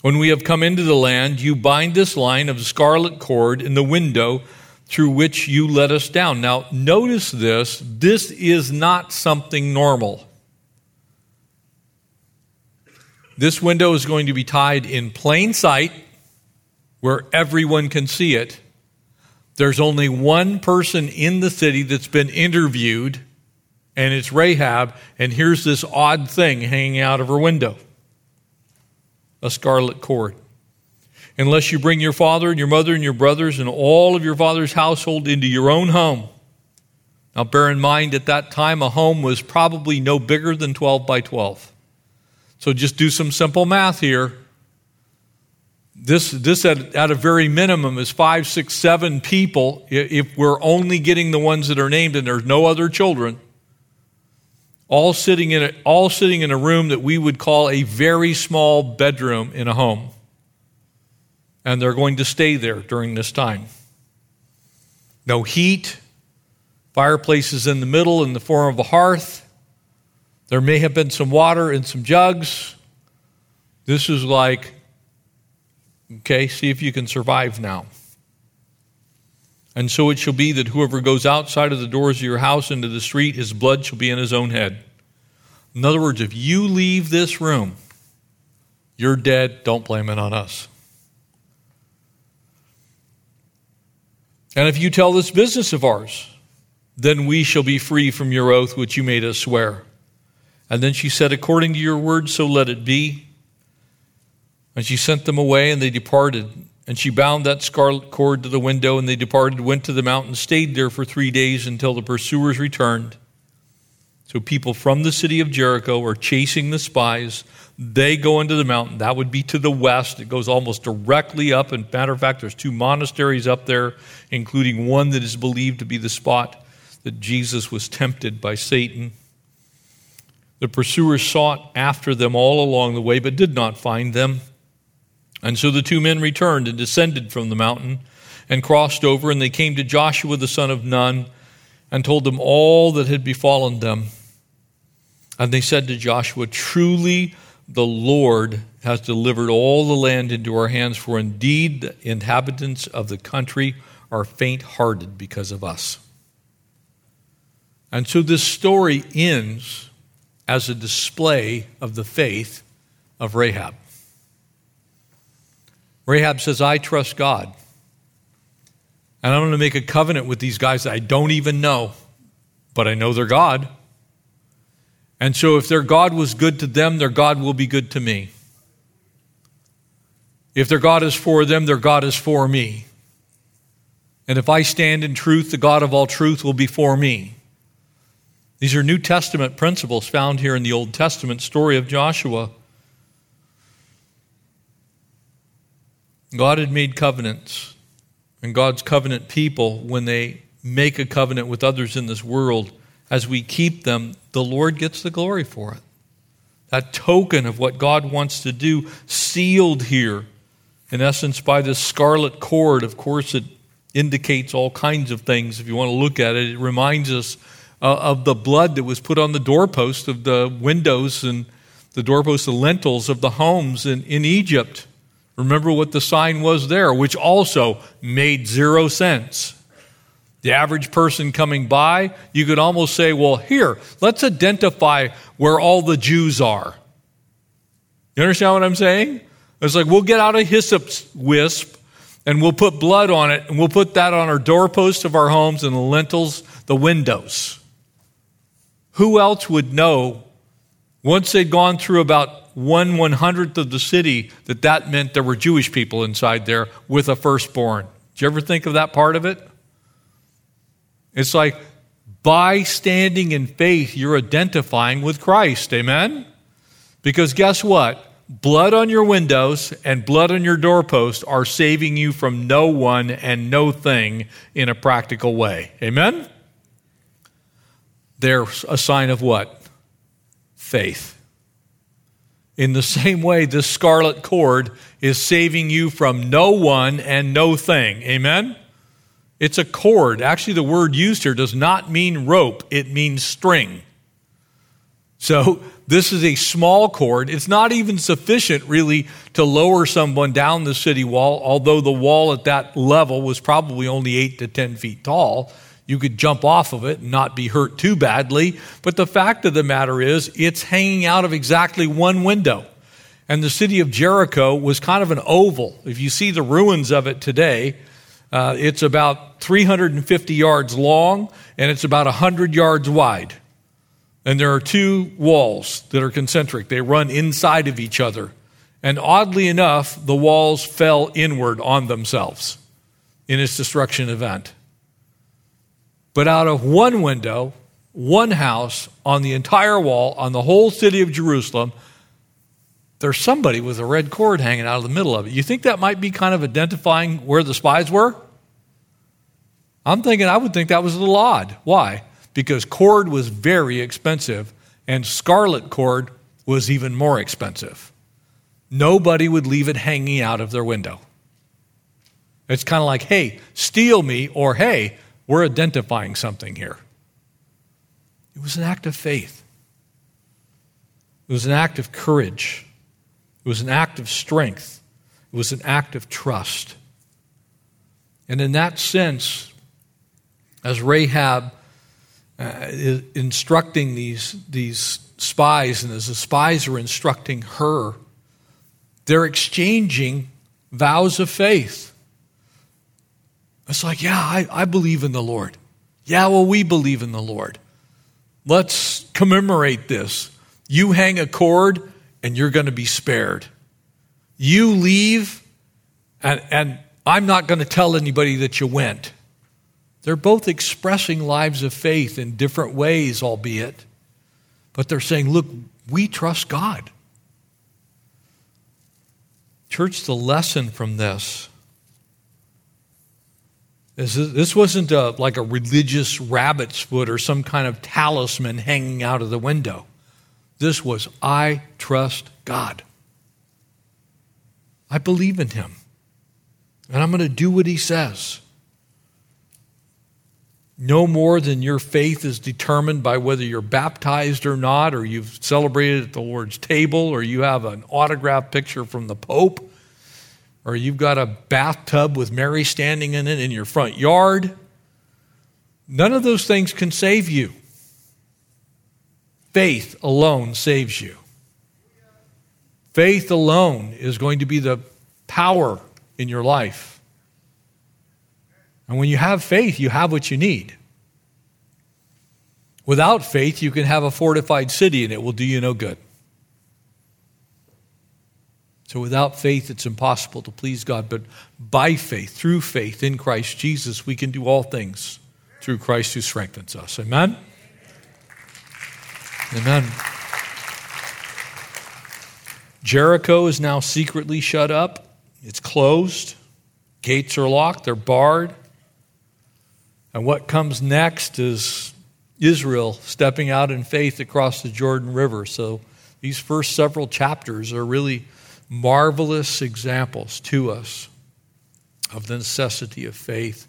A: when we have come into the land, you bind this line of scarlet cord in the window through which you let us down. Now, notice this this is not something normal. This window is going to be tied in plain sight where everyone can see it. There's only one person in the city that's been interviewed, and it's Rahab, and here's this odd thing hanging out of her window a scarlet cord. Unless you bring your father and your mother and your brothers and all of your father's household into your own home. Now, bear in mind, at that time, a home was probably no bigger than 12 by 12. So just do some simple math here. This, this at, at a very minimum is five, six, seven people. If we're only getting the ones that are named and there's no other children, all sitting in a, all sitting in a room that we would call a very small bedroom in a home. And they're going to stay there during this time. No heat, fireplaces in the middle in the form of a hearth. There may have been some water in some jugs. This is like, okay, see if you can survive now. And so it shall be that whoever goes outside of the doors of your house into the street, his blood shall be in his own head. In other words, if you leave this room, you're dead, don't blame it on us. And if you tell this business of ours, then we shall be free from your oath which you made us swear. And then she said, According to your word, so let it be. And she sent them away, and they departed. And she bound that scarlet cord to the window, and they departed, went to the mountain, stayed there for three days until the pursuers returned. So people from the city of Jericho are chasing the spies. They go into the mountain. That would be to the west. It goes almost directly up. And matter of fact, there's two monasteries up there, including one that is believed to be the spot that Jesus was tempted by Satan. The pursuers sought after them all along the way, but did not find them. And so the two men returned and descended from the mountain and crossed over, and they came to Joshua the son of Nun and told him all that had befallen them. And they said to Joshua, Truly the Lord has delivered all the land into our hands, for indeed the inhabitants of the country are faint hearted because of us. And so this story ends as a display of the faith of Rahab. Rahab says, I trust God. And I'm going to make a covenant with these guys that I don't even know, but I know their God. And so if their God was good to them, their God will be good to me. If their God is for them, their God is for me. And if I stand in truth, the God of all truth will be for me. These are New Testament principles found here in the Old Testament story of Joshua. God had made covenants and God's covenant people, when they make a covenant with others in this world, as we keep them, the Lord gets the glory for it. That token of what God wants to do, sealed here, in essence, by this scarlet cord. Of course, it indicates all kinds of things. If you want to look at it, it reminds us uh, of the blood that was put on the doorpost of the windows and the doorpost, the lintels of the homes in, in Egypt. Remember what the sign was there, which also made zero sense. The average person coming by, you could almost say, well, here, let's identify where all the Jews are. You understand what I'm saying? It's like we'll get out a hyssop wisp and we'll put blood on it and we'll put that on our doorposts of our homes and the lintels, the windows. Who else would know once they'd gone through about one one hundredth of the city that that meant there were Jewish people inside there with a firstborn. Did you ever think of that part of it? It's like by standing in faith, you're identifying with Christ. Amen? Because guess what? Blood on your windows and blood on your doorpost are saving you from no one and no thing in a practical way. Amen? They're a sign of what? Faith. In the same way, this scarlet cord is saving you from no one and no thing. Amen? It's a cord. Actually, the word used here does not mean rope, it means string. So, this is a small cord. It's not even sufficient, really, to lower someone down the city wall, although the wall at that level was probably only 8 to 10 feet tall. You could jump off of it and not be hurt too badly. But the fact of the matter is, it's hanging out of exactly one window. And the city of Jericho was kind of an oval. If you see the ruins of it today, uh, it's about 350 yards long and it's about 100 yards wide. And there are two walls that are concentric, they run inside of each other. And oddly enough, the walls fell inward on themselves in its destruction event. But out of one window, one house on the entire wall, on the whole city of Jerusalem, there's somebody with a red cord hanging out of the middle of it. You think that might be kind of identifying where the spies were? I'm thinking, I would think that was a little odd. Why? Because cord was very expensive, and scarlet cord was even more expensive. Nobody would leave it hanging out of their window. It's kind of like, hey, steal me, or hey, we're identifying something here. It was an act of faith, it was an act of courage, it was an act of strength, it was an act of trust. And in that sense, as Rahab uh, is instructing these, these spies, and as the spies are instructing her, they're exchanging vows of faith. It's like, yeah, I, I believe in the Lord. Yeah, well, we believe in the Lord. Let's commemorate this. You hang a cord and you're going to be spared. You leave and, and I'm not going to tell anybody that you went. They're both expressing lives of faith in different ways, albeit, but they're saying, look, we trust God. Church, the lesson from this this wasn't a, like a religious rabbit's foot or some kind of talisman hanging out of the window. This was, I trust God. I believe in him. And I'm going to do what he says. No more than your faith is determined by whether you're baptized or not, or you've celebrated at the Lord's table, or you have an autograph picture from the Pope, or you've got a bathtub with Mary standing in it in your front yard. None of those things can save you. Faith alone saves you. Faith alone is going to be the power in your life. And when you have faith, you have what you need. Without faith, you can have a fortified city and it will do you no good. So without faith, it's impossible to please God. But by faith, through faith in Christ Jesus, we can do all things through Christ who strengthens us. Amen? Amen. Jericho is now secretly shut up, it's closed, gates are locked, they're barred. And what comes next is Israel stepping out in faith across the Jordan River. So these first several chapters are really marvelous examples to us of the necessity of faith.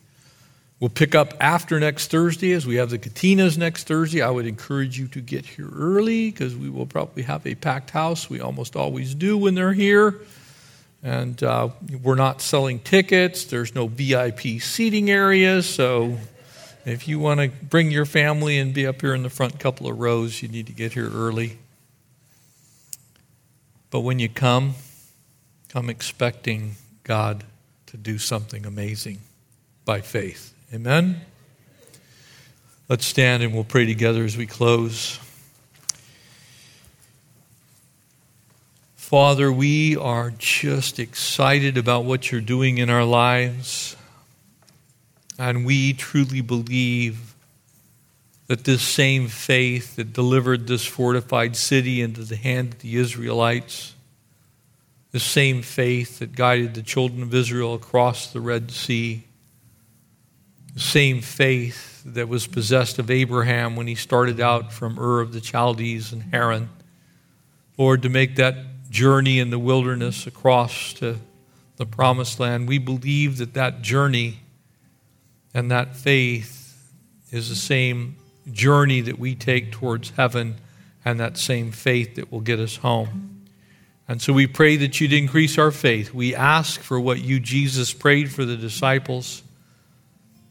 A: We'll pick up after next Thursday as we have the Katinas next Thursday. I would encourage you to get here early because we will probably have a packed house. We almost always do when they're here. And uh, we're not selling tickets, there's no VIP seating areas. So if you want to bring your family and be up here in the front couple of rows, you need to get here early. But when you come, come expecting God to do something amazing by faith. Amen? Let's stand and we'll pray together as we close. Father, we are just excited about what you're doing in our lives. And we truly believe that this same faith that delivered this fortified city into the hand of the Israelites, the same faith that guided the children of Israel across the Red Sea, the same faith that was possessed of Abraham when he started out from Ur of the Chaldees and Haran. Lord, to make that journey in the wilderness across to the promised land, we believe that that journey and that faith is the same journey that we take towards heaven and that same faith that will get us home. And so we pray that you'd increase our faith. We ask for what you, Jesus, prayed for the disciples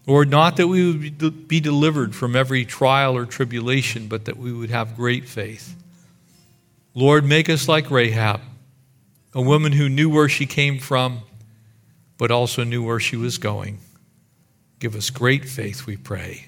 A: Lord, not that we would be delivered from every trial or tribulation, but that we would have great faith. Lord, make us like Rahab, a woman who knew where she came from, but also knew where she was going. Give us great faith, we pray.